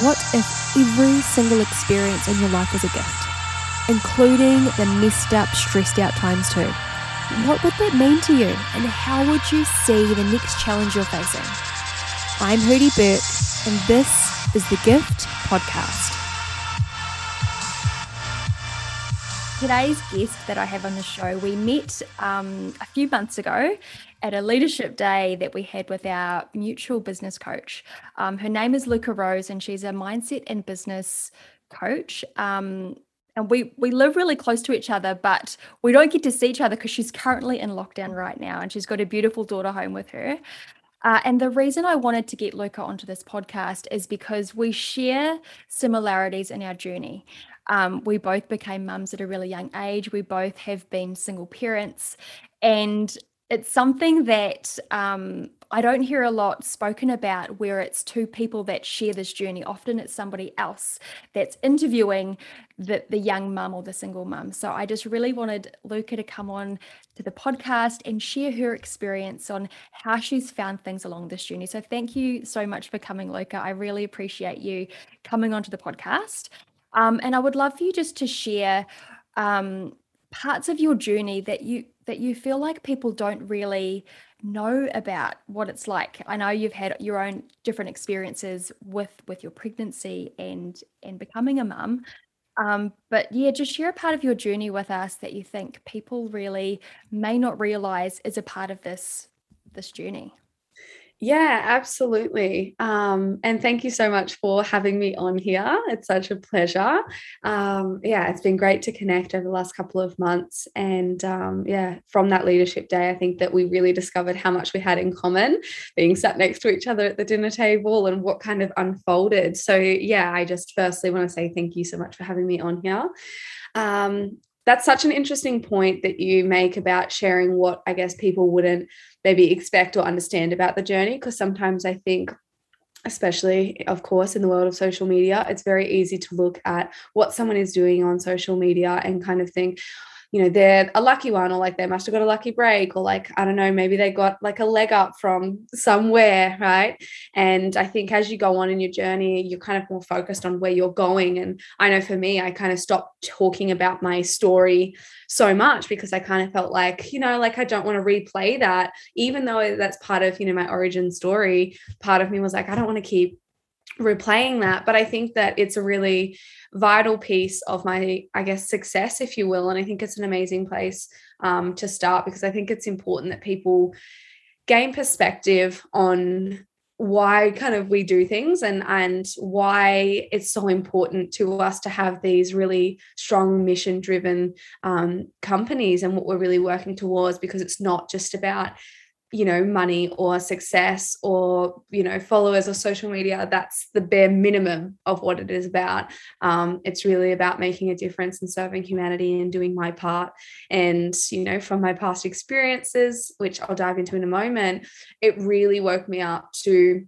What if every single experience in your life was a gift, including the messed up, stressed out times too? What would that mean to you, and how would you see the next challenge you're facing? I'm Hootie Burke, and this is the Gift Podcast. Today's guest that I have on the show, we met um, a few months ago at a leadership day that we had with our mutual business coach. Um, her name is Luka Rose, and she's a mindset and business coach. Um, and we we live really close to each other, but we don't get to see each other because she's currently in lockdown right now, and she's got a beautiful daughter home with her. Uh, and the reason I wanted to get Luka onto this podcast is because we share similarities in our journey. Um, we both became mums at a really young age. We both have been single parents. And it's something that um, I don't hear a lot spoken about where it's two people that share this journey. Often it's somebody else that's interviewing the, the young mum or the single mum. So I just really wanted Luka to come on to the podcast and share her experience on how she's found things along this journey. So thank you so much for coming, Luka. I really appreciate you coming onto the podcast. Um, and I would love for you just to share um, parts of your journey that you that you feel like people don't really know about what it's like. I know you've had your own different experiences with with your pregnancy and and becoming a mum. Um, but yeah, just share a part of your journey with us that you think people really may not realize is a part of this this journey. Yeah, absolutely. Um, and thank you so much for having me on here. It's such a pleasure. Um, yeah, it's been great to connect over the last couple of months. And um, yeah, from that leadership day, I think that we really discovered how much we had in common being sat next to each other at the dinner table and what kind of unfolded. So, yeah, I just firstly want to say thank you so much for having me on here. That's such an interesting point that you make about sharing what I guess people wouldn't maybe expect or understand about the journey. Because sometimes I think especially of course in the world of social media it's very easy to look at what someone is doing on social media and kind of think you know they're a lucky one or like they must have got a lucky break or like i don't know maybe they got like a leg up from somewhere right? And i think as you go on in your journey you're kind of more focused on where you're going. And i know for me i kind of stopped talking about my story so much because i kind of felt like you know like i don't want to replay that. Even though that's part of you know my origin story part of me was like i don't want to keep replaying that but i think that it's a really vital piece of my i guess success if you will and i think it's an amazing place um, to start because i think it's important that people gain perspective on why kind of we do things and and why it's so important to us to have these really strong mission driven um, companies and what we're really working towards because it's not just about you know money or success or you know followers or social media that's the bare minimum of what it is about. Um, it's really about making a difference and serving humanity and doing my part. And you know from my past experiences which i'll dive into in a moment it really woke me up to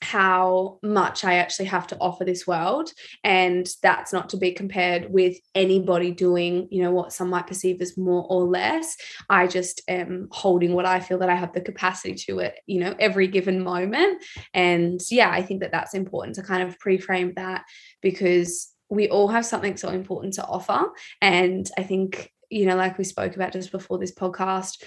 how much I actually have to offer this world. And that's not to be compared with anybody doing, you know, what some might perceive as more or less. I just am holding what I feel that I have the capacity to it, you know, every given moment. And yeah, I think that that's important to kind of pre frame that because we all have something so important to offer. And I think, you know, like we spoke about just before this podcast,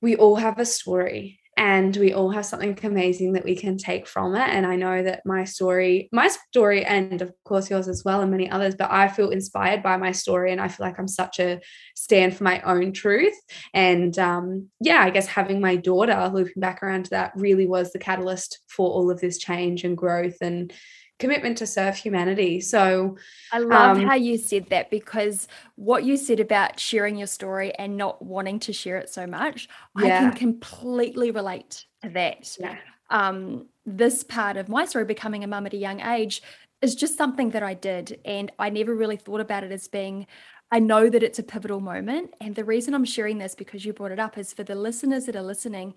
we all have a story and we all have something amazing that we can take from it. And i know that my story my story and of course yours as well and many others but i feel inspired by my story and i feel like i'm such a stand for my own truth. And um, yeah i guess having my daughter looping back around to that really was the catalyst for all of this change and growth and commitment to serve humanity. So I love um, how you said that because what you said about sharing your story and not wanting to share it so much, yeah. I can completely relate to that. Yeah. Um, this part of my story, becoming a mum at a young age, is just something that I did. And I never really thought about it as being, I know that it's a pivotal moment. And the reason I'm sharing this because you brought it up is for the listeners that are listening,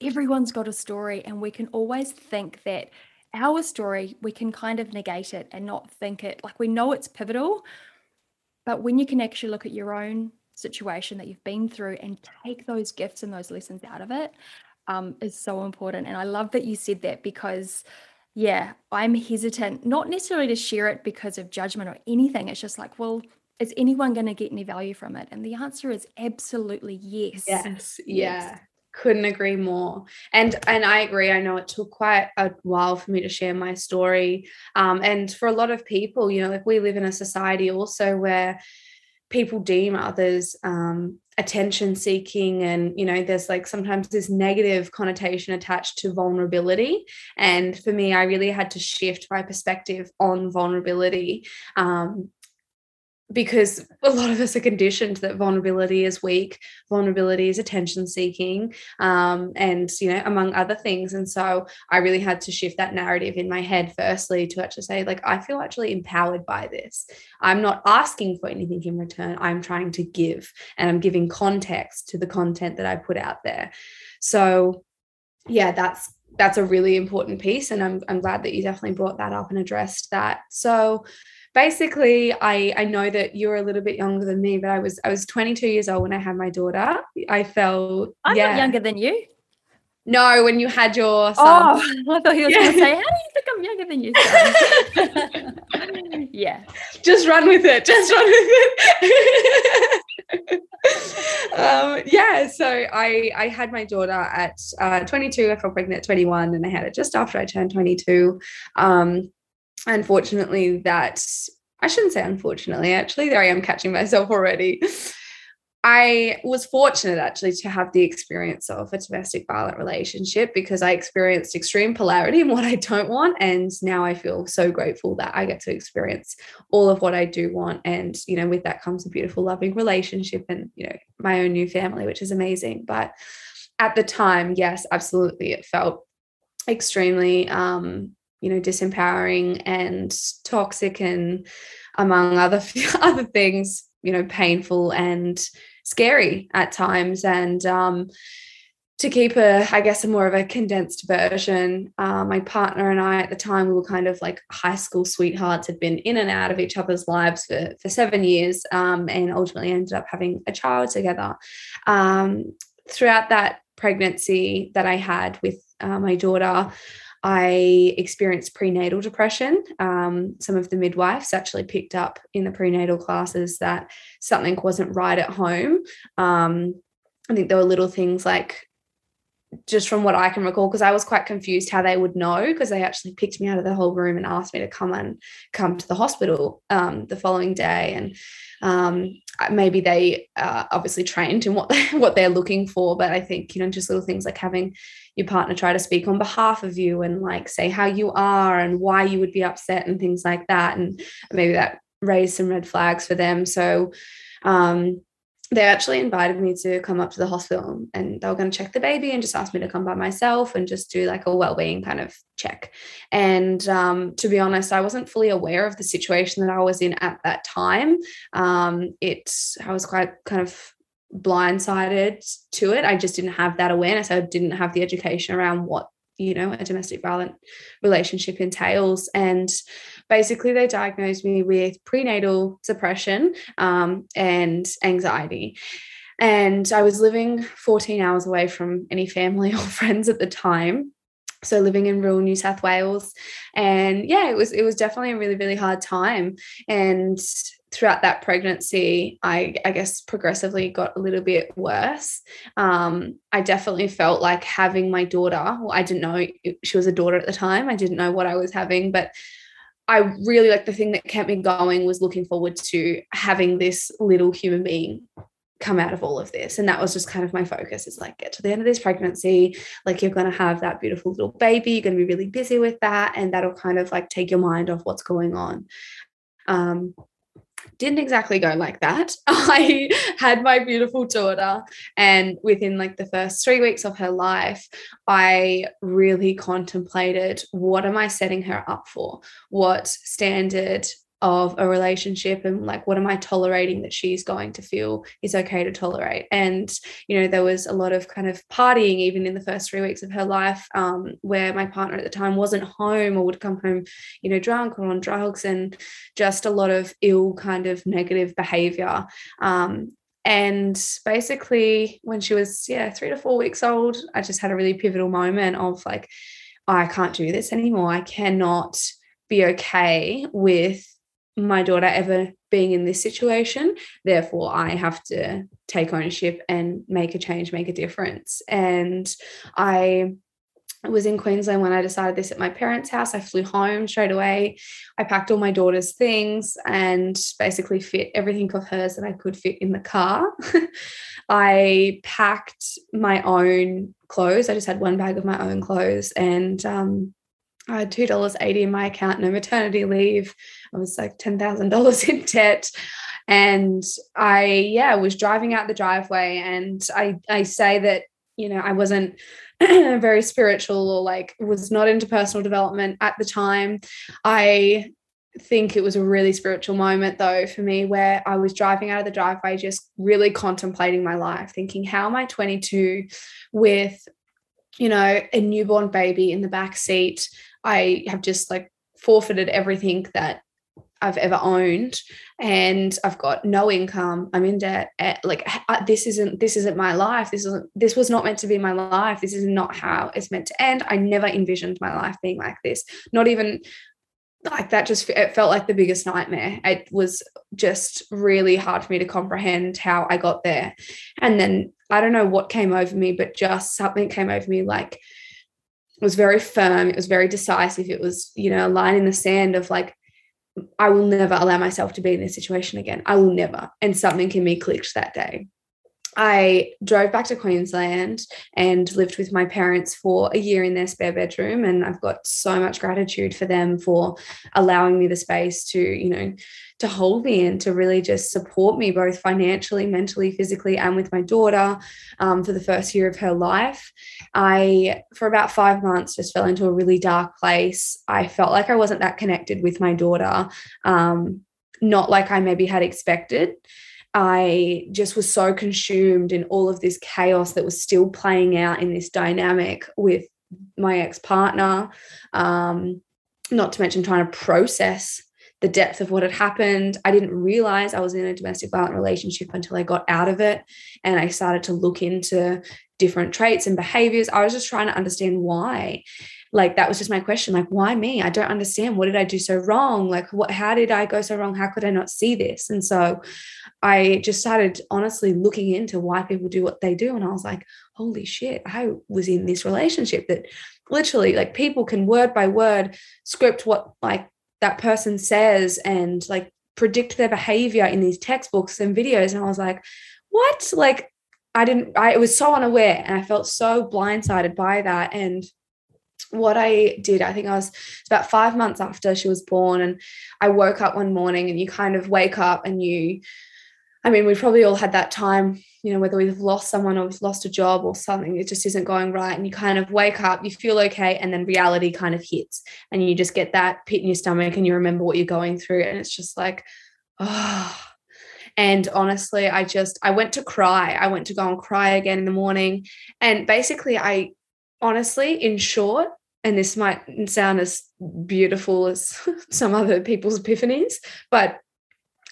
everyone's got a story, and we can always think that our story, we can kind of negate it and not think it like we know it's pivotal. But when you can actually look at your own situation that you've been through and take those gifts and those lessons out of it, um, is so important. And I love that you said that because yeah, I'm hesitant, not necessarily to share it because of judgment or anything. It's just like, well, is anyone going to get any value from it? And the answer is absolutely yes. Yes. Yeah. Couldn't agree more. And and I agree. I know it took quite a while for me to share my story. Um, and for a lot of people, you know, like we live in a society also where people deem others um, attention seeking and you know there's like sometimes this negative connotation attached to vulnerability and for me i really had to shift my perspective on vulnerability um, because a lot of us are conditioned that vulnerability is weak vulnerability is attention seeking um, and you know among other things. And so i really had to shift that narrative in my head firstly to actually say like i feel actually empowered by this. I'm not asking for anything in return. I'm trying to give and i'm giving context to the content that i put out there. So yeah that's that's a really important piece and i'm, I'm glad that you definitely brought that up and addressed that. So basically I I know that you're a little bit younger than me, but I was I was 22 years old when I had my daughter. I felt I'm yeah. not younger than you. No, when you had your son. Oh, I thought he was yeah. going to say, "How do you think I'm younger than you?" yeah, just run with it. Just run with it. um, yeah, so I I had my daughter at uh, 22. I fell pregnant at 21, and I had it just after I turned 22. Um, unfortunately, that I shouldn't say unfortunately, actually, there I am catching myself already. I was fortunate actually to have the experience of a domestic violent relationship because I experienced extreme polarity in what I don't want. And now I feel so grateful that I get to experience all of what I do want. And, you know, with that comes a beautiful, loving relationship and, you know, my own new family, which is amazing. But at the time, yes, absolutely, it felt extremely um, you know disempowering and toxic and among other other things you know painful and scary at times. And um, to keep a i guess a more of a condensed version uh, my partner and i at the time we were kind of like high school sweethearts had been in and out of each other's lives for, for seven years um, and ultimately ended up having a child together. Um, throughout that pregnancy that i had with uh, my daughter I experienced prenatal depression. Um, some of the midwives actually picked up in the prenatal classes that something wasn't right at home. Um, I think there were little things like just from what I can recall, because I was quite confused how they would know, because they actually picked me out of the whole room and asked me to come and come to the hospital um, the following day. And um, maybe they uh, obviously trained in what they, what they're looking for, but I think you know just little things like having your partner try to speak on behalf of you and like say how you are and why you would be upset and things like that, and maybe that raised some red flags for them. So um, they actually invited me to come up to the hospital and they were going to check the baby and just asked me to come by myself and just do like a well-being kind of check and um, to be honest i wasn't fully aware of the situation that i was in at that time um, it i was quite kind of blindsided to it. I just didn't have that awareness. I didn't have the education around what you know a domestic violent relationship entails. And basically they diagnosed me with prenatal depression um, and anxiety. And i was living 14 hours away from any family or friends at the time. So living in rural New South Wales. And yeah it was it was definitely a really really hard time. And throughout that pregnancy, I, I guess progressively got a little bit worse. Um, I definitely felt like having my daughter, well, I didn't know she was a daughter at the time. I didn't know what I was having, but I really like the thing that kept me going was looking forward to having this little human being come out of all of this and that was just kind of my focus is like get to the end of this pregnancy like you're going to have that beautiful little baby you're going to be really busy with that and that'll kind of like take your mind off what's going on um, didn't exactly go like that. I had my beautiful daughter, and within like the first three weeks of her life, I really contemplated what am I setting her up for? What standard of a relationship and like what am i tolerating that she's going to feel is okay to tolerate and you know there was a lot of kind of partying even in the first three weeks of her life um, where my partner at the time wasn't home or would come home you know drunk or on drugs and just a lot of ill kind of negative behavior um, and basically when she was yeah three to four weeks old i just had a really pivotal moment of like I can't do this anymore. I cannot be okay with my daughter ever being in this situation. Therefore, I have to take ownership and make a change, make a difference. And I was in Queensland when I decided this at my parents' house. I flew home straight away. I packed all my daughter's things and basically fit everything of hers that I could fit in the car. I packed my own clothes. I just had one bag of my own clothes and um, I had $2.80 in my account, no maternity leave. I was like $10,000 in debt. And I, yeah, was driving out the driveway. And I, I say that, you know, I wasn't very spiritual or like was not into personal development at the time. I think it was a really spiritual moment though for me where I was driving out of the driveway just really contemplating my life thinking how am I 22 with you know a newborn baby in the back seat I have just like forfeited everything that I've ever owned and I've got no income I'm in debt eh, like this isn't this isn't my life this isn't this was not meant to be my life this is not how it's meant to end I never envisioned my life being like this not even like that just it felt like the biggest nightmare it was just really hard for me to comprehend how I got there. And then I don't know what came over me but just something came over me like it was very firm. It was very decisive. It was you know a line in the sand of like i will never allow myself to be in this situation again. I will never. And something in me clicked that day I drove back to Queensland and lived with my parents for a year in their spare bedroom. And I've got so much gratitude for them for allowing me the space to, you know, to hold me and to really just support me both financially, mentally, physically, and with my daughter um, for the first year of her life. I, for about five months, just fell into a really dark place. I felt like I wasn't that connected with my daughter, um, not like I maybe had expected. I just was so consumed in all of this chaos that was still playing out in this dynamic with my ex partner. Um, not to mention trying to process the depth of what had happened. I didn't realize I was in a domestic violent relationship until I got out of it and I started to look into different traits and behaviors. I was just trying to understand why. Like that was just my question like why me? I don't understand what did I do so wrong? Like what how did I go so wrong? How could I not see this? And so I just started honestly looking into why people do what they do and I was like holy shit, I was in this relationship that literally like people can word by word script what like that person says and like predict their behavior in these textbooks and videos and i was like what like i didn't i was so unaware and i felt so blindsided by that and what I did, I think I was about five months after she was born, and I woke up one morning and you kind of wake up and you I mean, we've probably all had that time, you know, whether we've lost someone or we've lost a job or something, it just isn't going right. And you kind of wake up, you feel okay, and then reality kind of hits. And you just get that pit in your stomach and you remember what you're going through. And it's just like, oh. And honestly, I just, I went to cry. I went to go and cry again in the morning. And basically, I honestly, in short, and this might sound as beautiful as some other people's epiphanies, but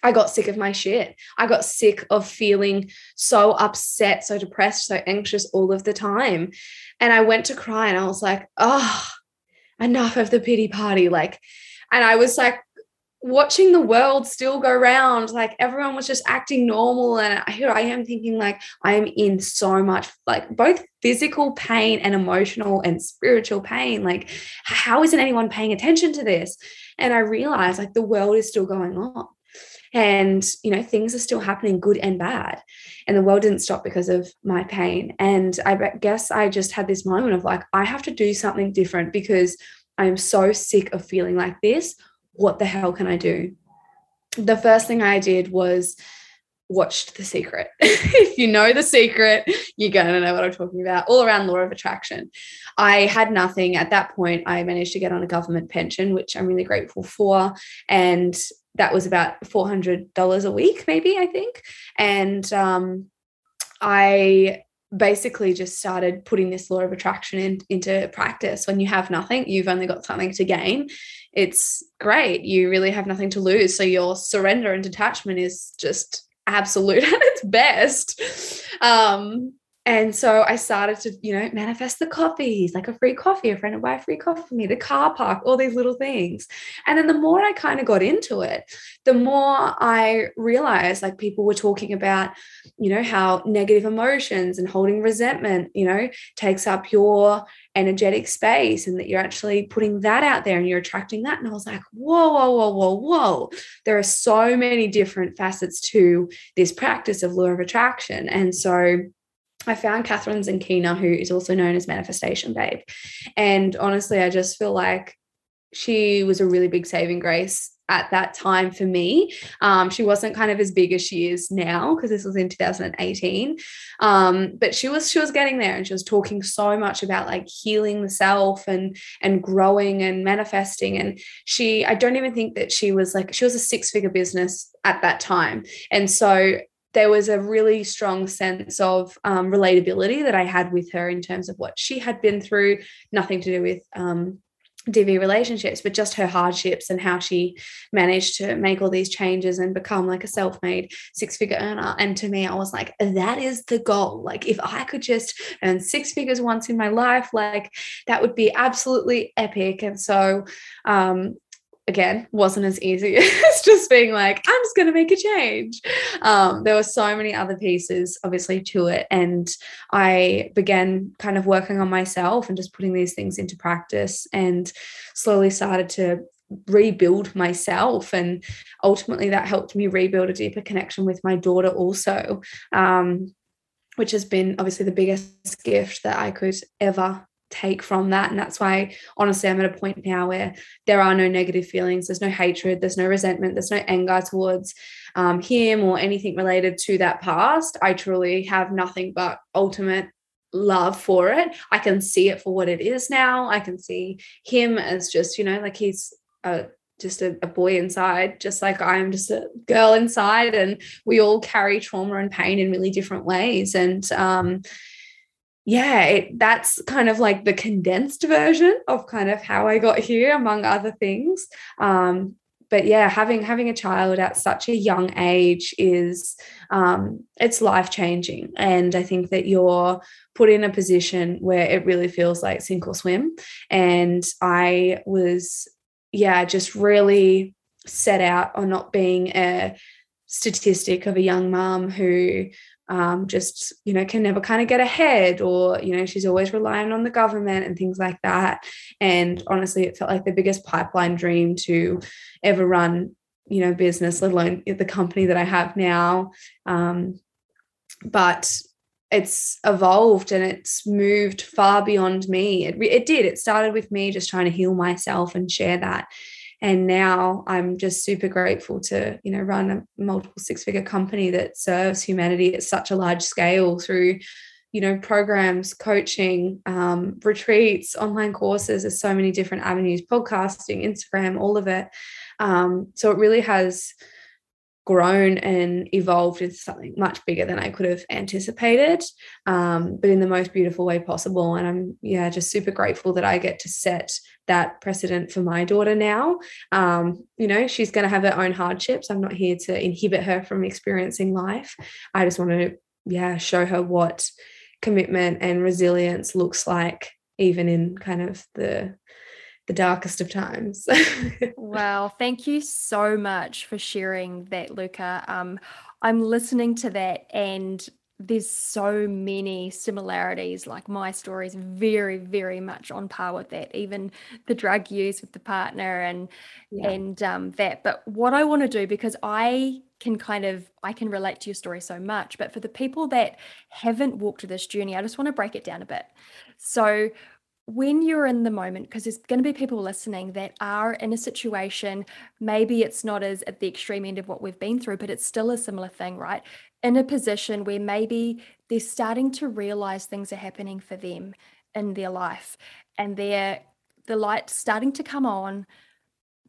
I got sick of my shit. I got sick of feeling so upset, so depressed, so anxious all of the time. And I went to cry and I was like, oh, enough of the pity party. Like, and I was like, watching the world still go round like everyone was just acting normal and here i am thinking like i am in so much like both physical pain and emotional and spiritual pain like how isn't anyone paying attention to this? And i realized like the world is still going on and you know things are still happening good and bad and the world didn't stop because of my pain. And i guess i just had this moment of like i have to do something different because i am so sick of feeling like this what the hell can i do the first thing i did was watched The Secret. if you know The Secret, you're going to know what I'm talking about. All around law of attraction. I had nothing at that point. I managed to get on a government pension, which I'm really grateful for. And that was about $400 a week, maybe, I think. And um, I basically just started putting this law of attraction in, into practice. When you have nothing, you've only got something to gain. It's great. You really have nothing to lose. So your surrender and detachment is just absolute at its best. Um, and so I started to, you know, manifest the coffees, like a free coffee, a friend would buy a free coffee for me, the car park, all these little things. And then the more I kind of got into it, the more I realized like people were talking about, you know, how negative emotions and holding resentment, you know, takes up your energetic space and that you're actually putting that out there and you're attracting that. And I was like, whoa, whoa, whoa, whoa, whoa. There are so many different facets to this practice of law of attraction. And so, I found Kathrin Zenkina, who is also known as Manifestation Babe. And honestly, I just feel like she was a really big saving grace at that time for me. Um, she wasn't kind of as big as she is now because this was in 2018. Um, but she was she was getting there and she was talking so much about like healing the self and and growing and manifesting. And she, I don't even think that she was like she was a six figure business at that time. And so there was a really strong sense of um, relatability that I had with her in terms of what she had been through, nothing to do with um, DV relationships, but just her hardships and how she managed to make all these changes and become like a self made six figure earner. And to me, I was like, that is the goal. Like, if I could just earn six figures once in my life, like that would be absolutely epic. And so, um, again wasn't as easy as just being like i'm just going to make a change. Um, there were so many other pieces obviously to it. And i began kind of working on myself and just putting these things into practice and slowly started to rebuild myself. And ultimately that helped me rebuild a deeper connection with my daughter also um, which has been obviously the biggest gift that i could ever take from that. And that's why, honestly, I'm at a point now where there are no negative feelings, there's no hatred, there's no resentment, there's no anger towards um, him or anything related to that past. I truly have nothing but ultimate love for it. I can see it for what it is now. I can see him as just, you know, like he's a just a, a, boy inside, just like I'm just a girl inside, and we all carry trauma and pain in really different ways. And um, yeah, it, that's kind of like the condensed version of kind of how I got here, among other things. Um, but yeah, having having a child at such a young age is um, it's life changing, and I think that you're put in a position where it really feels like sink or swim. And I was, yeah, just really set out on not being a statistic of a young mom who um, just you know can never kind of get ahead or you know she's always relying on the government and things like that. And honestly it felt like the biggest pipeline dream to ever run you know business let alone the company that i have now. Um, but it's evolved and it's moved far beyond me. It, it did. It started with me just trying to heal myself and share that and now i'm just super grateful to you know run a multiple six figure company that serves humanity at such a large scale through you know programs coaching um, retreats online courses. There's so many different avenues podcasting instagram all of it. Um, so it really has grown and evolved into something much bigger than I could have anticipated, um, but in the most beautiful way possible. And I'm, yeah, just super grateful that I get to set that precedent for my daughter now. Um, you know, she's going to have her own hardships. I'm not here to inhibit her from experiencing life. I just want to, yeah, show her what commitment and resilience looks like, even in kind of the the darkest of times. wow. Thank you so much for sharing that, Luka. Um, I'm listening to that and there's so many similarities. Like my story is very, very much on par with that. Even the drug use with the partner and yeah. and um, that. But what I want to do because I can kind of I can relate to your story so much. But for the people that haven't walked this journey, I just want to break it down a bit. So when you're in the moment, because there's going to be people listening that are in a situation, maybe it's not as at the extreme end of what we've been through, but it's still a similar thing, right? In a position where maybe they're starting to realize things are happening for them in their life and they're the light starting to come on,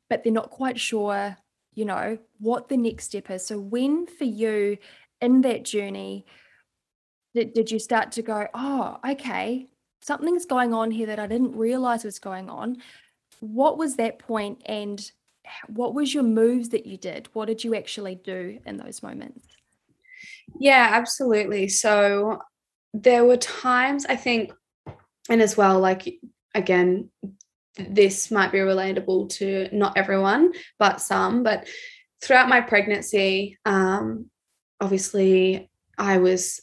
but they're not quite sure, you know, what the next step is. So, when for you in that journey, did, did you start to go, oh, okay, something's going on here that I didn't realize was going on. What was that point and what was your moves that you did? What did you actually do in those moments? Yeah, absolutely. So there were times I think, and as well, like again, this might be relatable to not everyone, but some. But throughout my pregnancy, um, obviously, I was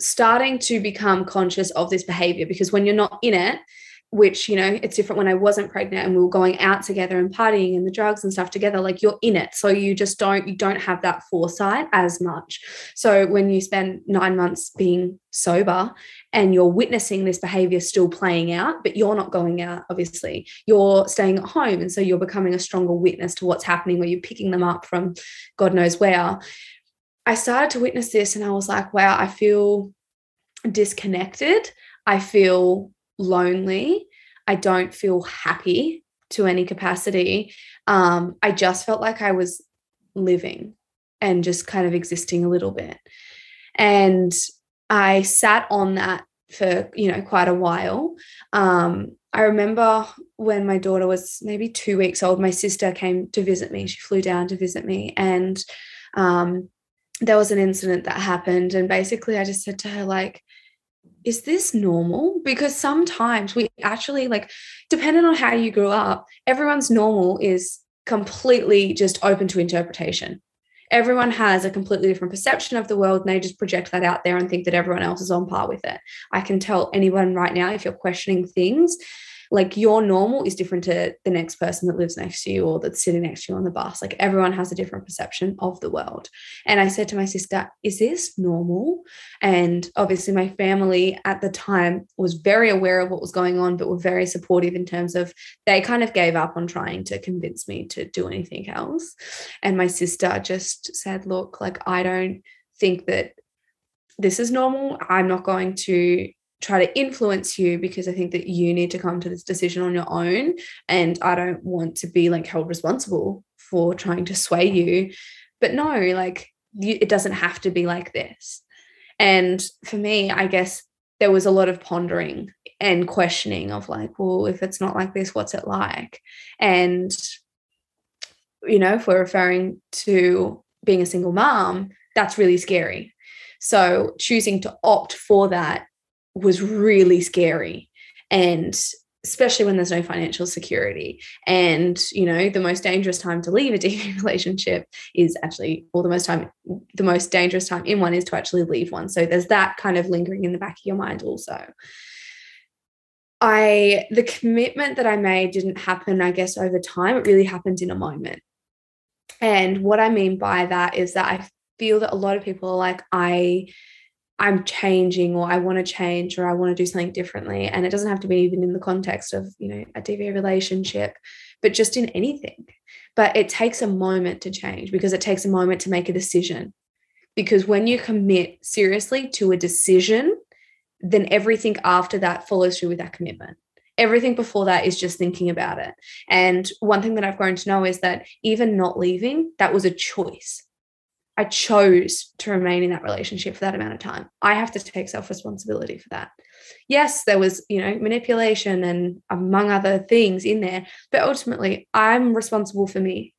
starting to become conscious of this behavior because when you're not in it, which you know it's different when i wasn't pregnant and we were going out together and partying and the drugs and stuff together like you're in it. So you just don't you don't have that foresight as much. So when you spend 9 months being sober and you're witnessing this behavior still playing out but you're not going out obviously you're staying at home. And so you're becoming a stronger witness to what's happening where you're picking them up from god knows where i started to witness this and i was like wow i feel disconnected i feel lonely. I don't feel happy to any capacity. Um, I just felt like I was living and just kind of existing a little bit. And I sat on that for, you know, quite a while. Um, I remember when my daughter was maybe two weeks old, my sister came to visit me. She flew down to visit me. And um, there was an incident that happened. And basically, I just said to her, like, is this normal? Because sometimes we actually like, depending on how you grew up, everyone's normal is completely just open to interpretation. Everyone has a completely different perception of the world and they just project that out there and think that everyone else is on par with it. I can tell anyone right now if you're questioning things, like your normal is different to the next person that lives next to you or that's sitting next to you on the bus. Like everyone has a different perception of the world. And I said to my sister, Is this normal? And obviously, my family at the time was very aware of what was going on, but were very supportive in terms of they kind of gave up on trying to convince me to do anything else. And my sister just said, Look, like, I don't think that this is normal. I'm not going to try to influence you because I think that you need to come to this decision on your own. And I don't want to be like held responsible for trying to sway you. But no, like you, it doesn't have to be like this. And for me, I guess there was a lot of pondering and questioning of like, well, if it's not like this, what's it like? And, you know, if we're referring to being a single mom, that's really scary. So choosing to opt for that was really scary. And especially when there's no financial security. And you know the most dangerous time to leave a DV relationship is actually or the most time the most dangerous time in one is to actually leave one. So there's that kind of lingering in the back of your mind also. I the commitment that I made didn't happen I guess over time. It really happened in a moment. And what I mean by that is that I feel that a lot of people are like I I'm changing or I want to change or I want to do something differently. And it doesn't have to be even in the context of, you know, a DV relationship, but just in anything. But it takes a moment to change because it takes a moment to make a decision. Because when you commit seriously to a decision, then everything after that follows through with that commitment. Everything before that is just thinking about it. And one thing that I've grown to know is that even not leaving, that was a choice I chose to remain in that relationship for that amount of time. I have to take self responsibility for that. Yes, there was, you know, manipulation and among other things in there, but ultimately I'm responsible for me.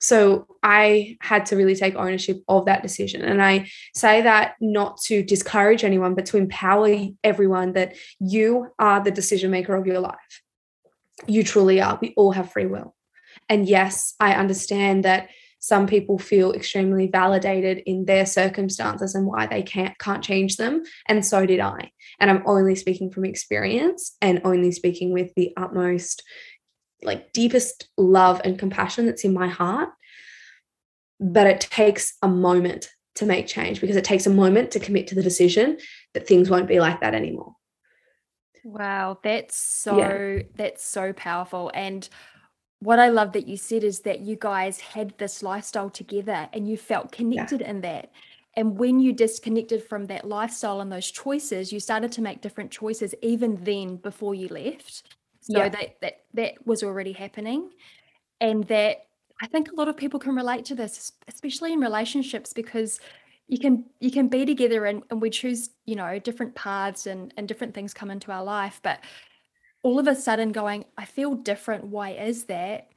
So I had to really take ownership of that decision. And I say that not to discourage anyone, but to empower everyone that you are the decision maker of your life. You truly are. We all have free will. And yes, I understand that some people feel extremely validated in their circumstances and why they can't can't change them and so did i. And i'm only speaking from experience and only speaking with the utmost like deepest love and compassion that's in my heart. But it takes a moment to make change because it takes a moment to commit to the decision that things won't be like that anymore. Wow that's so yeah. that's so powerful. And what I love that you said is that you guys had this lifestyle together and you felt connected yeah. in that. And when you disconnected from that lifestyle and those choices, you started to make different choices even then before you left. So yeah. that that that was already happening. And that I think a lot of people can relate to this, especially in relationships, because you can you can be together and, and we choose, you know, different paths and, and different things come into our life. But all of a sudden going, I feel different. Why is that?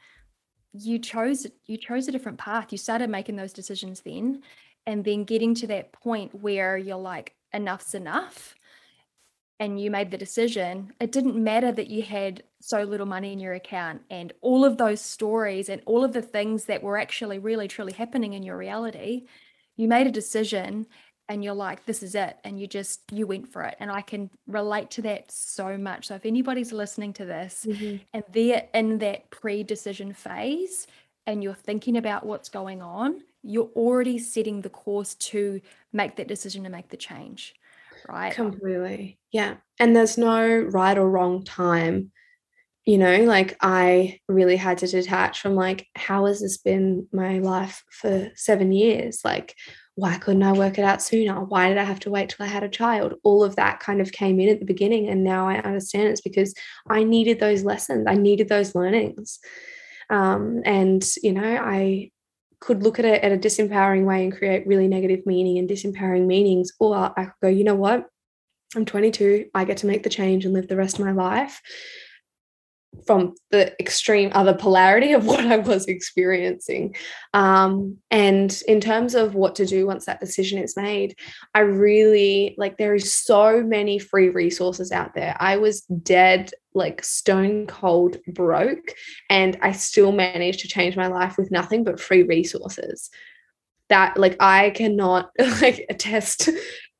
You chose you chose a different path. You started making those decisions then. And then getting to that point where you're like, enough's enough and you made the decision, it didn't matter that you had so little money in your account and all of those stories and all of the things that were actually really truly happening in your reality. You made a decision and you're like, this is it. And you just, you went for it. And I can relate to that so much. So if anybody's listening to this mm-hmm. and they're in that pre decision phase and you're thinking about what's going on, you're already setting the course to make that decision to make the change right? Completely. Yeah. And there's no right or wrong time. You know, like I really had to detach from like, how has this been my life for seven years? Like, why couldn't I work it out sooner? Why did I have to wait till I had a child? All of that kind of came in at the beginning. And now I understand it's because I needed those lessons, I needed those learnings. Um, and, you know, I could look at it at a disempowering way and create really negative meaning and disempowering meanings. Or I could go, you know what? I'm 22. I get to make the change and live the rest of my life from the extreme other polarity of what I was experiencing. Um, and in terms of what to do once that decision is made, I really like there is so many free resources out there. I was dead, like stone cold broke, and I still managed to change my life with nothing but free resources. That like I cannot like attest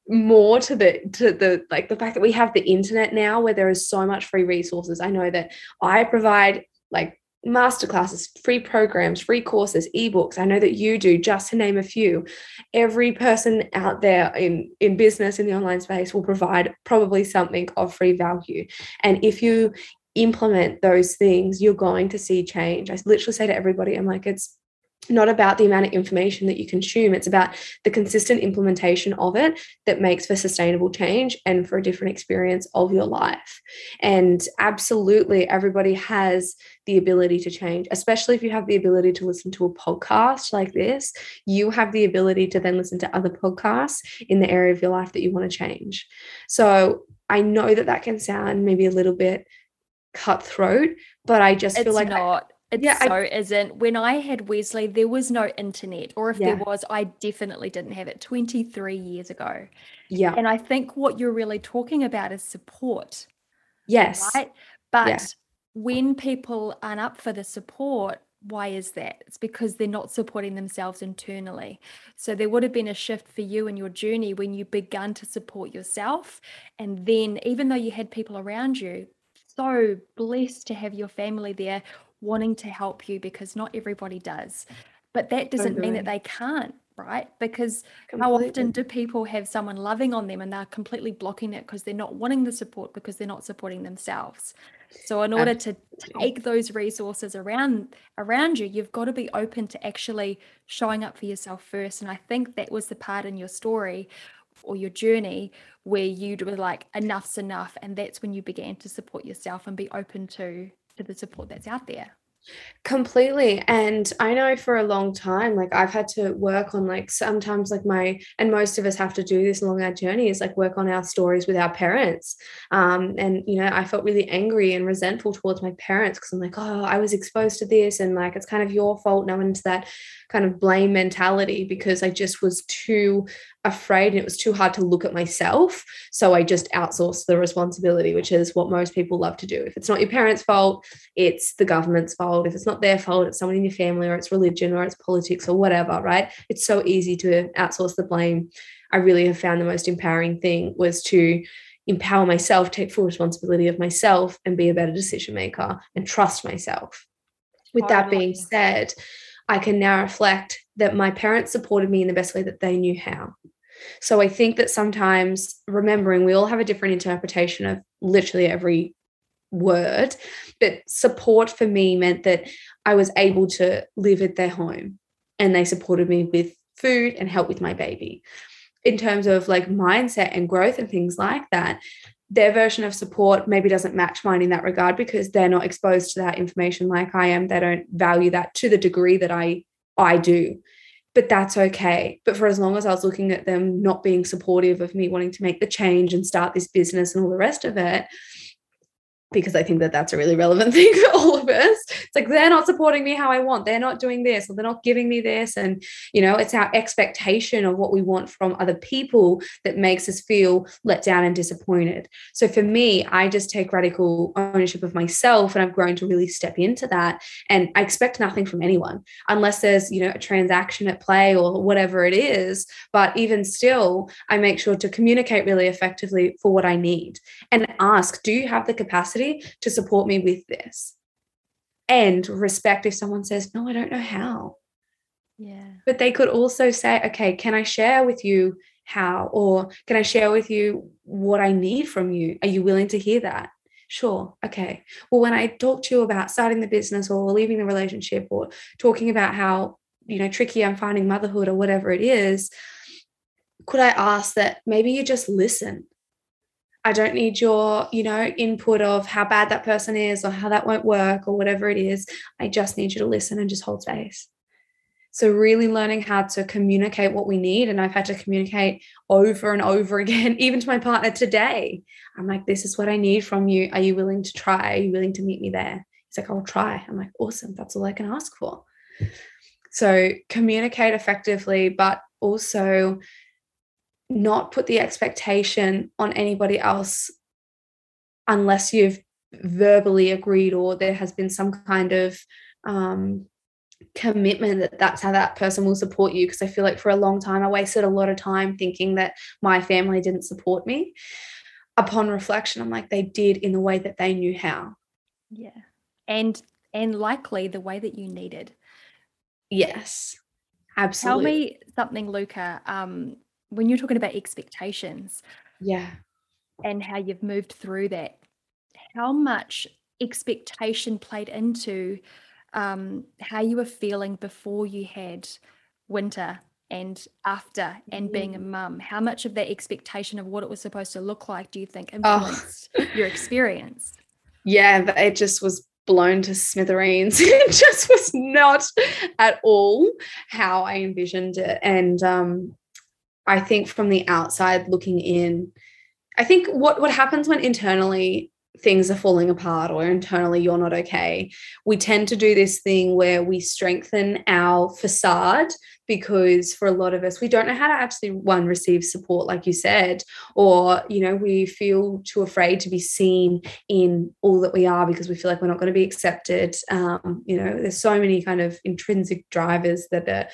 more to the to the like the fact that we have the internet now where there is so much free resources. I know that i provide like masterclasses free programs free courses ebooks. I know that you do just to name a few. Every person out there in in business in the online space will provide probably something of free value. And if you implement those things you're going to see change. I literally say to everybody i'm like it's not about the amount of information that you consume. It's about the consistent implementation of it that makes for sustainable change and for a different experience of your life. And absolutely, everybody has the ability to change, especially if you have the ability to listen to a podcast like this. You have the ability to then listen to other podcasts in the area of your life that you want to change. So I know that that can sound maybe a little bit cutthroat, but I just it's feel like. Not. I, it yeah, so I, isn't. When I had Wesley, there was no internet, or if yeah. there was, I definitely didn't have it 23 years ago. Yeah. And I think what you're really talking about is support. Yes. Right. But yeah. when people aren't up for the support, why is that? It's because they're not supporting themselves internally. So there would have been a shift for you in your journey when you began to support yourself. And then, even though you had people around you, so blessed to have your family there wanting to help you because not everybody does. But that doesn't totally. mean that they can't, right? Because Completely. how often do people have someone loving on them and they're completely blocking it because they're not wanting the support because they're not supporting themselves? So in order to take those resources around around you, you've got to be open to actually showing up for yourself first. And I think that was the part in your story or your journey where you were like enough's enough and that's when you began to support yourself and be open to to the support that's out there. Completely. And i know for a long time like i've had to work on like sometimes like my and most of us have to do this along our journey is like work on our stories with our parents. Um and you know i felt really angry and resentful towards my parents because i'm like oh i was exposed to this and like it's kind of your fault now into that kind of blame mentality because i just was too afraid and it was too hard to look at myself. So I just outsourced the responsibility, which is what most people love to do. If it's not your parents' fault, it's the government's fault. If it's not their fault, it's someone in your family or it's religion or it's politics or whatever, right? It's so easy to outsource the blame. I really have found the most empowering thing was to empower myself, take full responsibility of myself, and be a better decision maker and trust myself. With that being said, I can now reflect that my parents supported me in the best way that they knew how. So I think that sometimes remembering we all have a different interpretation of literally every word, but support for me meant that I was able to live at their home and they supported me with food and help with my baby. In terms of like mindset and growth and things like that, their version of support maybe doesn't match mine in that regard because they're not exposed to that information like I am. They don't value that to the degree that I I do. But that's okay. But for as long as I was looking at them not being supportive of me wanting to make the change and start this business and all the rest of it, because I think that that's a really relevant thing for all of us. It's like they're not supporting me how I want. They're not doing this or they're not giving me this. And, you know, it's our expectation of what we want from other people that makes us feel let down and disappointed. So for me, I just take radical ownership of myself and I've grown to really step into that. And I expect nothing from anyone unless there's, you know, a transaction at play or whatever it is. But even still, I make sure to communicate really effectively for what I need and ask, do you have the capacity? Capacity to support me with this. And respect if someone says no i don't know how. Yeah. But they could also say okay can i share with you how? Or can i share with you what i need from you? Are you willing to hear that? Sure okay. Well when i talk to you about starting the business or leaving the relationship or talking about how you know tricky i'm finding motherhood or whatever it is could i ask that maybe you just listen I don't need your, you know, input of how bad that person is or how that won't work or whatever it is. I just need you to listen and just hold space. So, really learning how to communicate what we need. And I've had to communicate over and over again, even to my partner today. I'm like, this is what I need from you. Are you willing to try? Are you willing to meet me there? He's like, I'll try. I'm like, awesome. That's all I can ask for. So, communicate effectively, but also not put the expectation on anybody else unless you've verbally agreed or there has been some kind of um, commitment that that's how that person will support you. Because i feel like for a long time i wasted a lot of time thinking that my family didn't support me. Upon reflection i'm like they did in the way that they knew how. Yeah. And and likely the way that you needed. Yes. Absolutely tell me something Luka. Um when you're talking about expectations yeah and how you've moved through that how much expectation played into um, how you were feeling before you had winter and after and being a mm. mum how much of that expectation of what it was supposed to look like do you think oh. influenced oh. your experience yeah it just was blown to smithereens it just was not at all how i envisioned it and um, I think from the outside looking in, I think what what happens when internally things are falling apart or internally you're not okay, we tend to do this thing where we strengthen our facade because for a lot of us we don't know how to actually one receive support like you said or you know we feel too afraid to be seen in all that we are because we feel like we're not going to be accepted. Um, you know there's so many kind of intrinsic drivers that are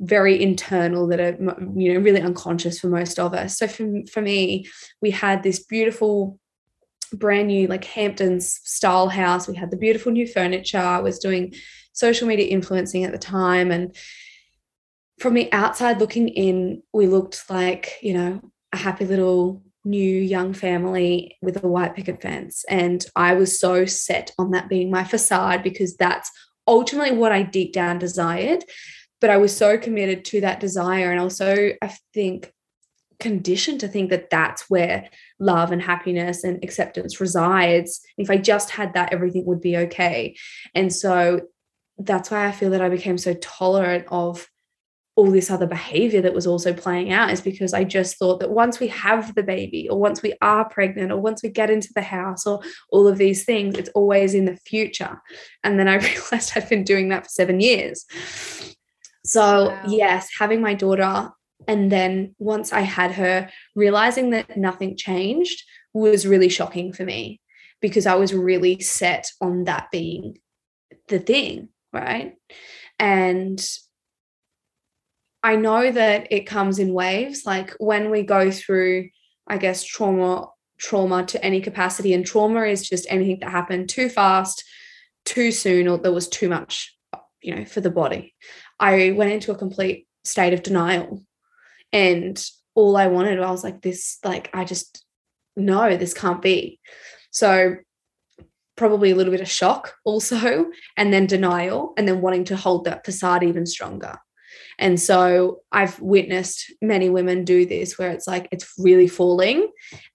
very internal that are you know really unconscious for most of us. So for, for me we had this beautiful brand new like hamptons style house. We had the beautiful new furniture. I was doing social media influencing at the time. And from the outside looking in we looked like you know a happy little new young family with a white picket fence. And i was so set on that being my facade because that's ultimately what i deep down desired but I was so committed to that desire. And also, I think, conditioned to think that that's where love and happiness and acceptance resides. If I just had that, everything would be okay. And so that's why I feel that I became so tolerant of all this other behavior that was also playing out is because I just thought that once we have the baby or once we are pregnant or once we get into the house or all of these things, it's always in the future. And then I realized I'd been doing that for seven years. So, wow. yes, having my daughter and then once I had her, realizing that nothing changed was really shocking for me because I was really set on that being the thing, right? And I know that it comes in waves. Like when we go through, I guess, trauma, trauma to any capacity, and trauma is just anything that happened too fast, too soon, or there was too much, you know, for the body. I went into a complete state of denial. And all I wanted, I was like, this, like, I just, no, this can't be. So, probably a little bit of shock also, and then denial, and then wanting to hold that facade even stronger. And so I've witnessed many women do this where it's like it's really falling.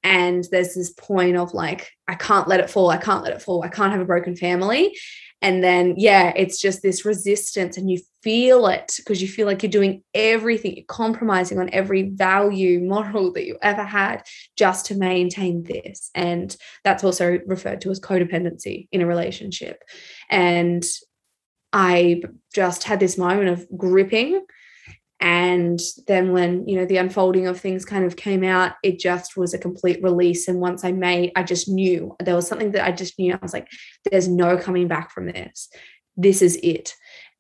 And there's this point of like, I can't let it fall. I can't let it fall. I can't have a broken family and then yeah it's just this resistance and you feel it because you feel like you're doing everything you're compromising on every value moral that you ever had just to maintain this. And that's also referred to as codependency in a relationship. And i just had this moment of gripping and then when you know the unfolding of things kind of came out it just was a complete release. And once i made i just knew there was something that i just knew. I was like there's no coming back from this. This is it.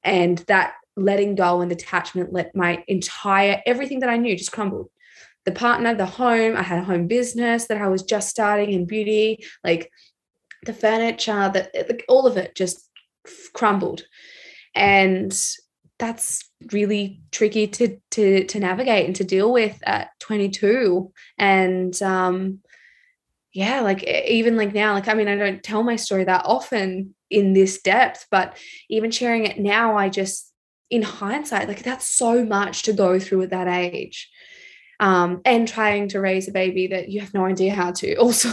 And that letting go and detachment let my entire everything that i knew just crumbled. The partner the home i had a home business that i was just starting in beauty. Like the furniture that all of it just crumbled. And that's really tricky to to to navigate and to deal with at 22 and um yeah like even like now like i mean i don't tell my story that often in this depth but even sharing it now i just in hindsight like that's so much to go through at that age. Um and trying to raise a baby that you have no idea how to also.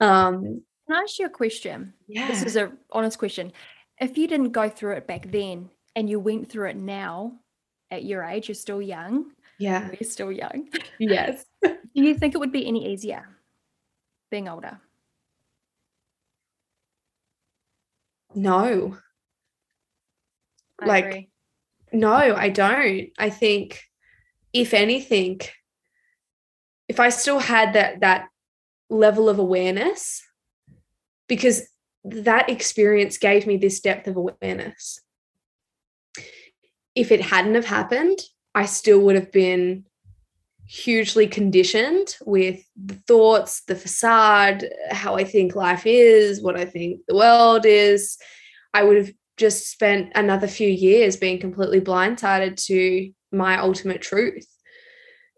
Um can i ask you a question? Yeah. this is a honest question. If you didn't go through it back then and you went through it now at your age, you're still young. Yeah. We're still young. Yes. Do you think it would be any easier being older? No. I like, agree. no, I don't. I think, if anything, if I still had that that level of awareness, because that experience gave me this depth of awareness if it hadn't have happened, I still would have been hugely conditioned with the thoughts, the facade, how I think life is, what I think the world is. I would have just spent another few years being completely blindsided to my ultimate truth.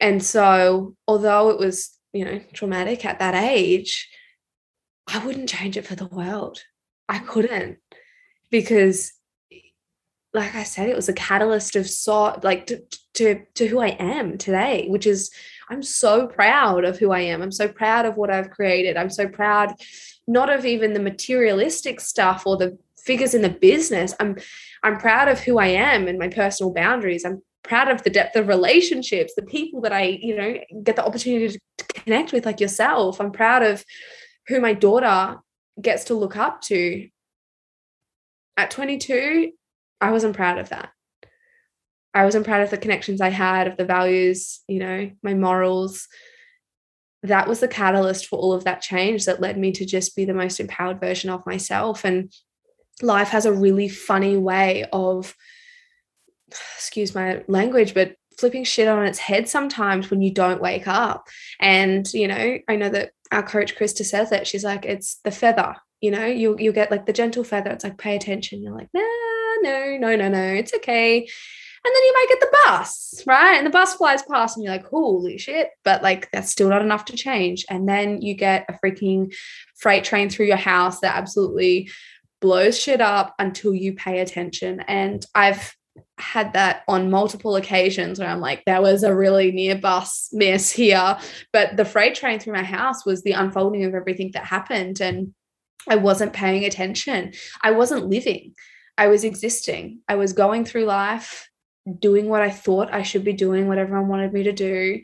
And so, although it was, you know, traumatic at that age, I wouldn't change it for the world. I couldn't because like I said, it was a catalyst of sort like to, to to who I am today, which is I'm so proud of who I am. I'm so proud of what I've created. I'm so proud not of even the materialistic stuff or the figures in the business. I'm I'm proud of who I am and my personal boundaries. I'm proud of the depth of relationships, the people that I, you know, get the opportunity to connect with like yourself. I'm proud of who my daughter gets to look up to. At 22, I wasn't proud of that. I wasn't proud of the connections I had, of the values, you know, my morals. That was the catalyst for all of that change that led me to just be the most empowered version of myself. And life has a really funny way of, excuse my language, but flipping shit on its head sometimes when you don't wake up. And, you know, I know that our coach Krista says it. She's like, it's the feather, you know, you you get like the gentle feather. It's like pay attention. You're like, nah, no, no, no, no, it's okay. And then you might get the bus, right? And the bus flies past and you're like, holy shit. But like, that's still not enough to change. And then you get a freaking freight train through your house that absolutely blows shit up until you pay attention. And I've had that on multiple occasions where I'm like, there was a really near bus miss here. But the freight train through my house was the unfolding of everything that happened. And I wasn't paying attention. I wasn't living. I was existing. I was going through life, doing what I thought I should be doing, what everyone wanted me to do.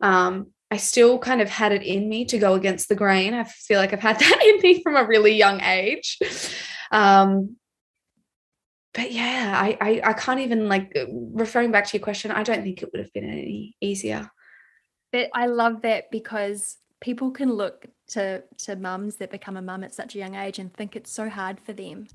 Um, I still kind of had it in me to go against the grain. I feel like I've had that in me from a really young age. Um, but yeah, I, I I can't even like referring back to your question. I don't think it would have been any easier. But I love that because people can look to to mums that become a mum at such a young age and think it's so hard for them.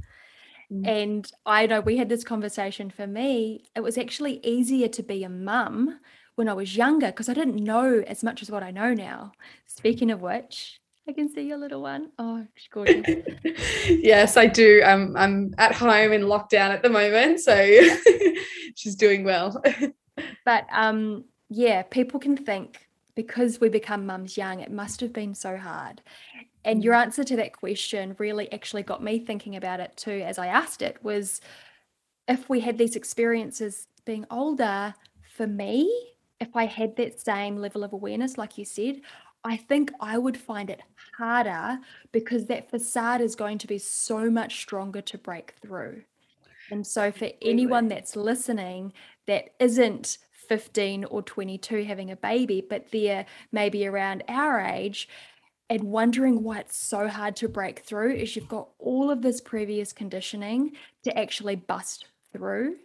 Mm. And I know we had this conversation for me. It was actually easier to be a mum when I was younger because I didn't know as much as what I know now. Speaking of which, I can see your little one. Oh, she's gorgeous. yes, I do. I'm I'm at home in lockdown at the moment, so she's doing well. but um, yeah, people can think because we become mums young, it must have been so hard. And your mm. answer to that question really actually got me thinking about it too, as I asked it, was if we had these experiences being older, for me, if I had that same level of awareness, like you said, I think I would find it harder because that facade is going to be so much stronger to break through. And so, for anyone that's listening that isn't 15 or 22 having a baby, but they're maybe around our age and wondering why it's so hard to break through, is you've got all of this previous conditioning to actually bust through.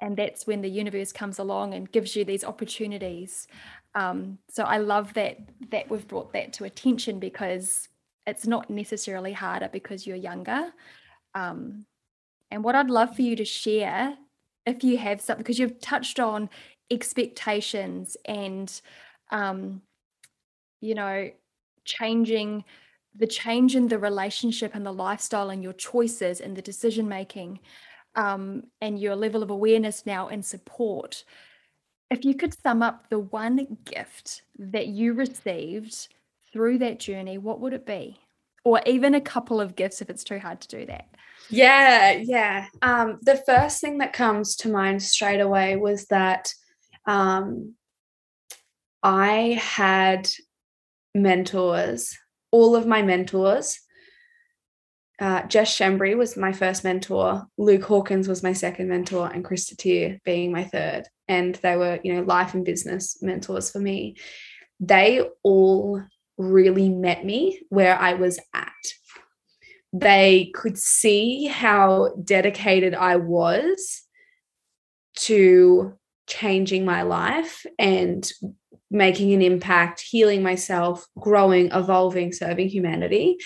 And that's when the universe comes along and gives you these opportunities. Um, so I love that that we've brought that to attention because it's not necessarily harder because you're younger. Um, and what I'd love for you to share, if you have something, because you've touched on expectations and, um, you know, changing the change in the relationship and the lifestyle and your choices and the decision making um, and your level of awareness now and support. If you could sum up the one gift that you received through that journey, what would it be? Or even a couple of gifts if it's too hard to do that. Yeah, yeah. Um, the first thing that comes to mind straight away was that um, I had mentors, all of my mentors. Uh, Jess Shembry was my first mentor. Luke Hawkins was my second mentor, and Krista Tier being my third. And they were, you know, life and business mentors for me. They all really met me where I was at they could see how dedicated I was to changing my life and making an impact, healing myself, growing, evolving, serving humanity.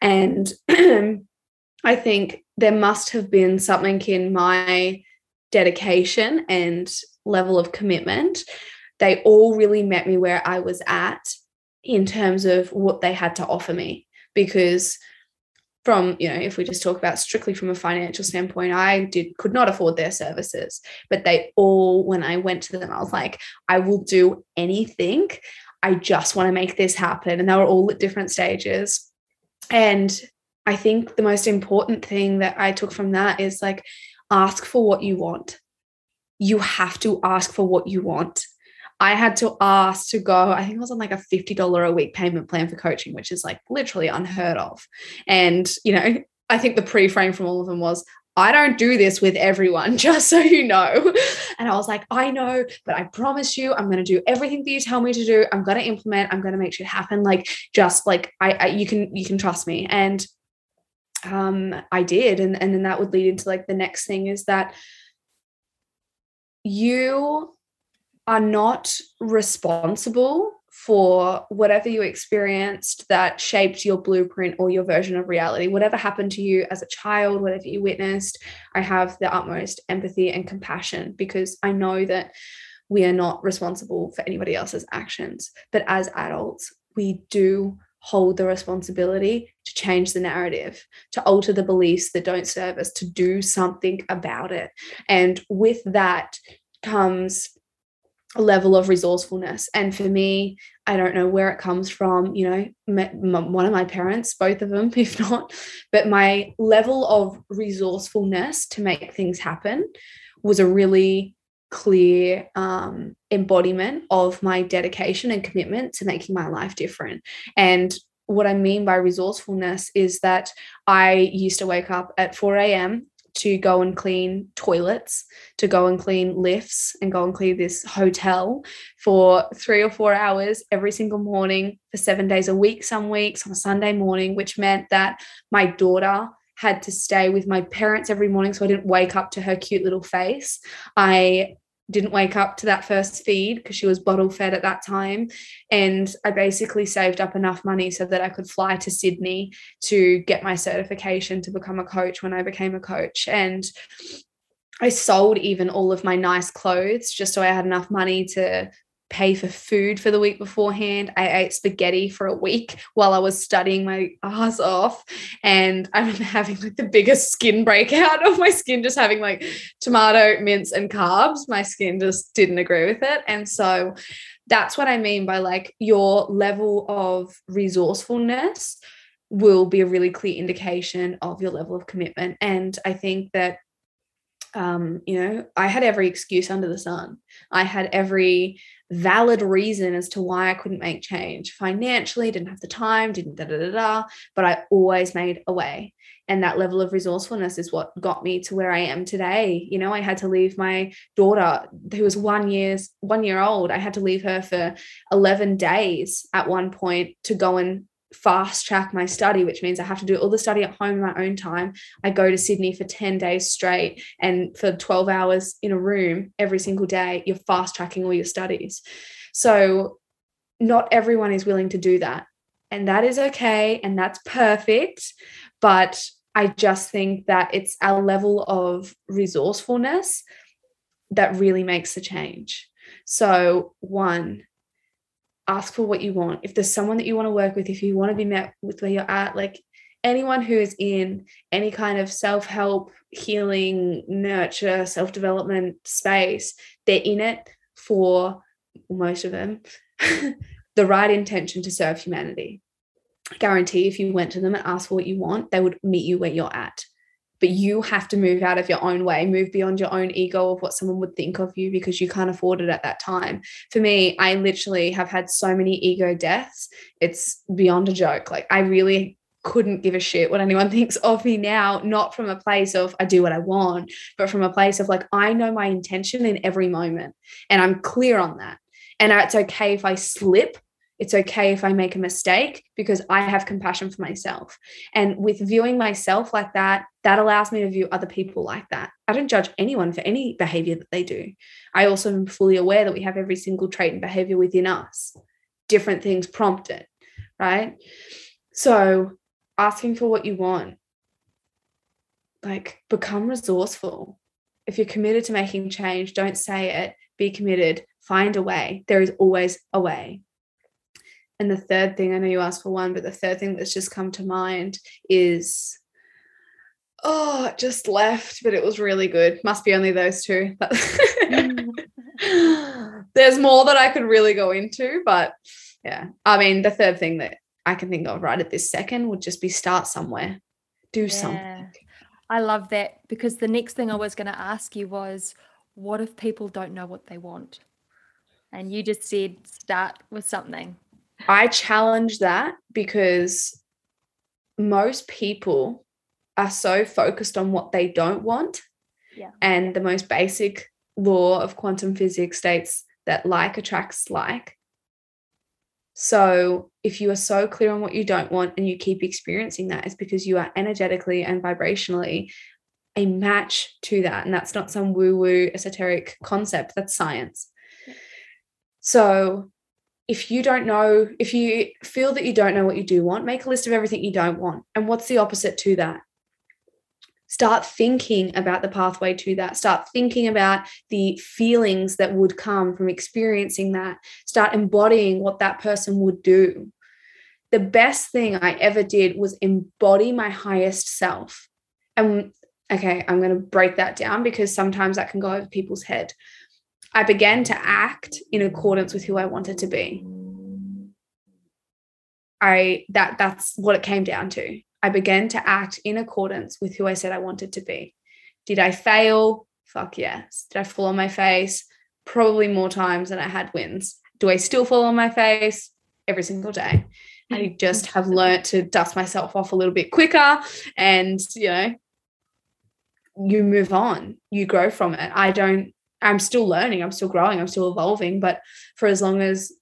And I think there must have been something in my dedication and level of commitment. They all really met me where I was at in terms of what they had to offer me because from you know if we just talk about strictly from a financial standpoint i did could not afford their services but they all when i went to them i was like i will do anything. I just want to make this happen. And they were all at different stages. And i think the most important thing that i took from that is like ask for what you want. You have to ask for what you want I had to ask to go, I think it was on like a $50 a week payment plan for coaching, which is like literally unheard of. And, you know, I think the pre frame from all of them was, I don't do this with everyone, just so you know. And I was like, I know, but I promise you, I'm going to do everything that you tell me to do. I'm going to implement. I'm going to make shit happen. Like, just like I, I, you can, you can trust me. And um, I did, and and then that would lead into like the next thing is that you are not responsible for whatever you experienced that shaped your blueprint or your version of reality. Whatever happened to you as a child, whatever you witnessed, I have the utmost empathy and compassion because I know that we are not responsible for anybody else's actions. But as adults, we do hold the responsibility to change the narrative, to alter the beliefs that don't serve us, to do something about it. And with that comes level of resourcefulness. And for me, I don't know where it comes from, you know, one of my parents, both of them, if not, but my level of resourcefulness to make things happen was a really clear um, embodiment of my dedication and commitment to making my life different. And what I mean by resourcefulness is that I used to wake up at 4 a.m to go and clean toilets, to go and clean lifts, and go and clean this hotel for three or four hours every single morning for seven days a week, some weeks on a Sunday morning, which meant that my daughter had to stay with my parents every morning so I didn't wake up to her cute little face. I didn't wake up to that first feed because she was bottle fed at that time. And I basically saved up enough money so that I could fly to Sydney to get my certification to become a coach when I became a coach. And I sold even all of my nice clothes just so I had enough money to pay for food for the week beforehand. I ate spaghetti for a week while I was studying my ass off. And I remember having like the biggest skin breakout of my skin, just having like tomato, mince, and carbs. My skin just didn't agree with it. And so that's what I mean by like your level of resourcefulness will be a really clear indication of your level of commitment. And I think that um, you know, I had every excuse under the sun. I had every valid reason as to why I couldn't make change financially, didn't have the time, didn't da da da da, but I always made a way. And that level of resourcefulness is what got me to where I am today. You know, I had to leave my daughter, who was one years one year old. I had to leave her for 11 days at one point to go and fast track my study, which means I have to do all the study at home in my own time. I go to Sydney for 10 days straight and for 12 hours in a room every single day, you're fast tracking all your studies. So, not everyone is willing to do that. And that is okay. And that's perfect. But I just think that it's our level of resourcefulness that really makes the change. So, one, ask for what you want. If there's someone that you want to work with, if you want to be met with where you're at, like anyone who is in any kind of self help, healing, nurture, self development space, they're in it for most of them the right intention to serve humanity. Guarantee if you went to them and asked for what you want, they would meet you where you're at but you have to move out of your own way, move beyond your own ego of what someone would think of you because you can't afford it at that time. For me, I literally have had so many ego deaths. It's beyond a joke. Like, I really couldn't give a shit what anyone thinks of me now, not from a place of I do what I want, but from a place of like, I know my intention in every moment and I'm clear on that. And it's okay if I slip it's okay if I make a mistake because I have compassion for myself. And with viewing myself like that, that allows me to view other people like that. I don't judge anyone for any behavior that they do. I also am fully aware that we have every single trait and behavior within us. Different things prompt it, right? So, asking for what you want, like become resourceful. If you're committed to making change, don't say it, be committed, find a way. There is always a way. And the third thing, I know you asked for one, but the third thing that's just come to mind is oh, it just left, but it was really good. Must be only those two. There's more that I could really go into, but yeah. I mean, the third thing that I can think of right at this second would just be start somewhere, do yeah. something. I love that because the next thing I was going to ask you was what if people don't know what they want? And you just said start with something. I challenge that because most people are so focused on what they don't want. Yeah. And the most basic law of quantum physics states that like attracts like. So if you are so clear on what you don't want and you keep experiencing that, it's because you are energetically and vibrationally a match to that. And that's not some woo woo esoteric concept, that's science. So if you don't know, if you feel that you don't know what you do want, make a list of everything you don't want. And what's the opposite to that? Start thinking about the pathway to that. Start thinking about the feelings that would come from experiencing that. Start embodying what that person would do. The best thing I ever did was embody my highest self. And okay, I'm going to break that down because sometimes that can go over people's head. I began to act in accordance with who I wanted to be. I that that's what it came down to. I began to act in accordance with who I said I wanted to be. Did I fail? Fuck yes. Did I fall on my face? Probably more times than I had wins. Do I still fall on my face? Every single day. I just have learned to dust myself off a little bit quicker and, you know, you move on, you grow from it. I don't I'm still learning, I'm still growing, I'm still evolving. But for as long as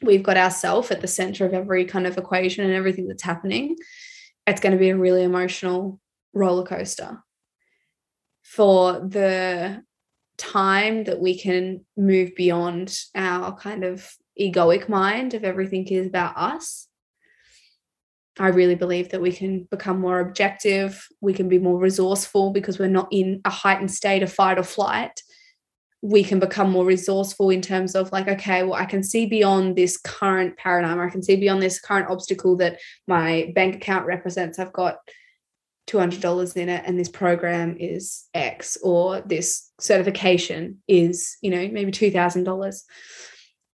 we've got ourself at the center of every kind of equation and everything that's happening, it's going to be a really emotional roller coaster. For the time that we can move beyond our kind of egoic mind of everything is about us, I really believe that we can become more objective, we can be more resourceful because we're not in a heightened state of fight or flight we can become more resourceful in terms of like okay well i can see beyond this current paradigm i can see beyond this current obstacle that my bank account represents. I've got $200 in it and this program is x or this certification is you know maybe $2000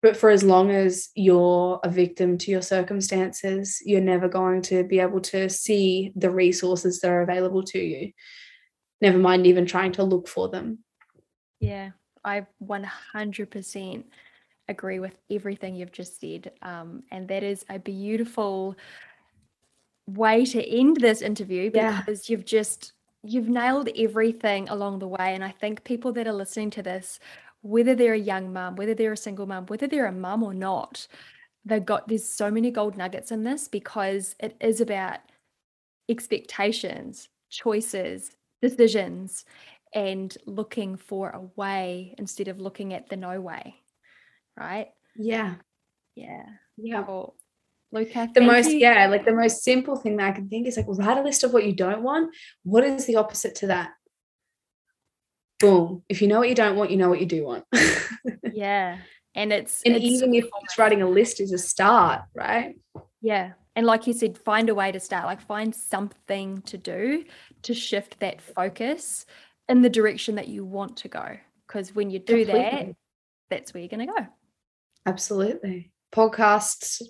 but for as long as you're a victim to your circumstances you're never going to be able to see the resources that are available to you never mind even trying to look for them. Yeah, I 100% agree with everything you've just said. Um, and that is a beautiful way to end this interview because yeah. you've just you've nailed everything along the way and i think people that are listening to this whether they're a young mum whether they're a single mum whether they're a mum or not they've got there's so many gold nuggets in this because it is about expectations choices decisions and looking for a way instead of looking at the no way right? Yeah. Yeah. Yeah. Cool. Luka, the most you. yeah like the most simple thing that i can think is like write a list of what you don't want. What is the opposite to that? Boom. If you know what you don't want you know what you do want. Yeah. And it's and it's, even if just writing a list is a start right? Yeah. And like you said find a way to start like find something to do to shift that focus in the direction that you want to go because when you do Completely. that that's where you're going to go absolutely podcasts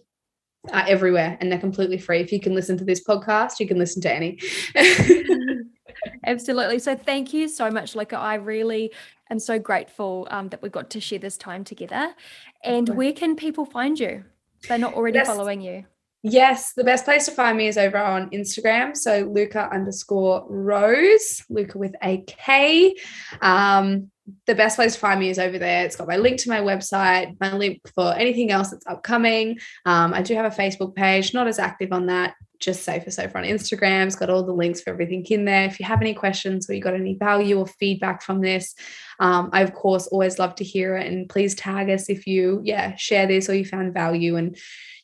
are everywhere and they're completely free. If you can listen to this podcast, you can listen to any. Absolutely. So thank you so much, Luka. I really am so grateful um, that we got to share this time together. And where can people find you? they're not already following you. Yes, the best place to find me is over on Instagram. So Luka underscore Rose, Luka with a K. Um, the best place to find me is over there. It's got my link to my website, my link for anything else that's upcoming. Um, I do have a Facebook page, not as active on that, just Safer Sofa on Instagram. It's got all the links for everything in there. If you have any questions or you got any value or feedback from this, um, I of course always love to hear it. And please tag us if you, yeah, share this or you found value and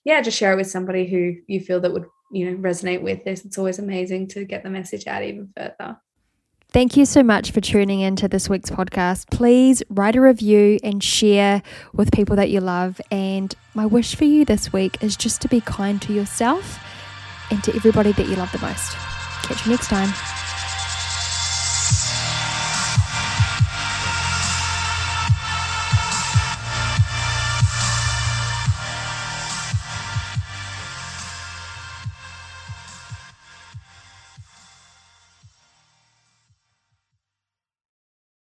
yeah, just share it with somebody who you feel that would, you know, resonate with this. It's always amazing to get the message out even further. Thank you so much for tuning in to this week's podcast. Please write a review and share with people that you love. And my wish for you this week is just to be kind to yourself and to everybody that you love the most. Catch you next time.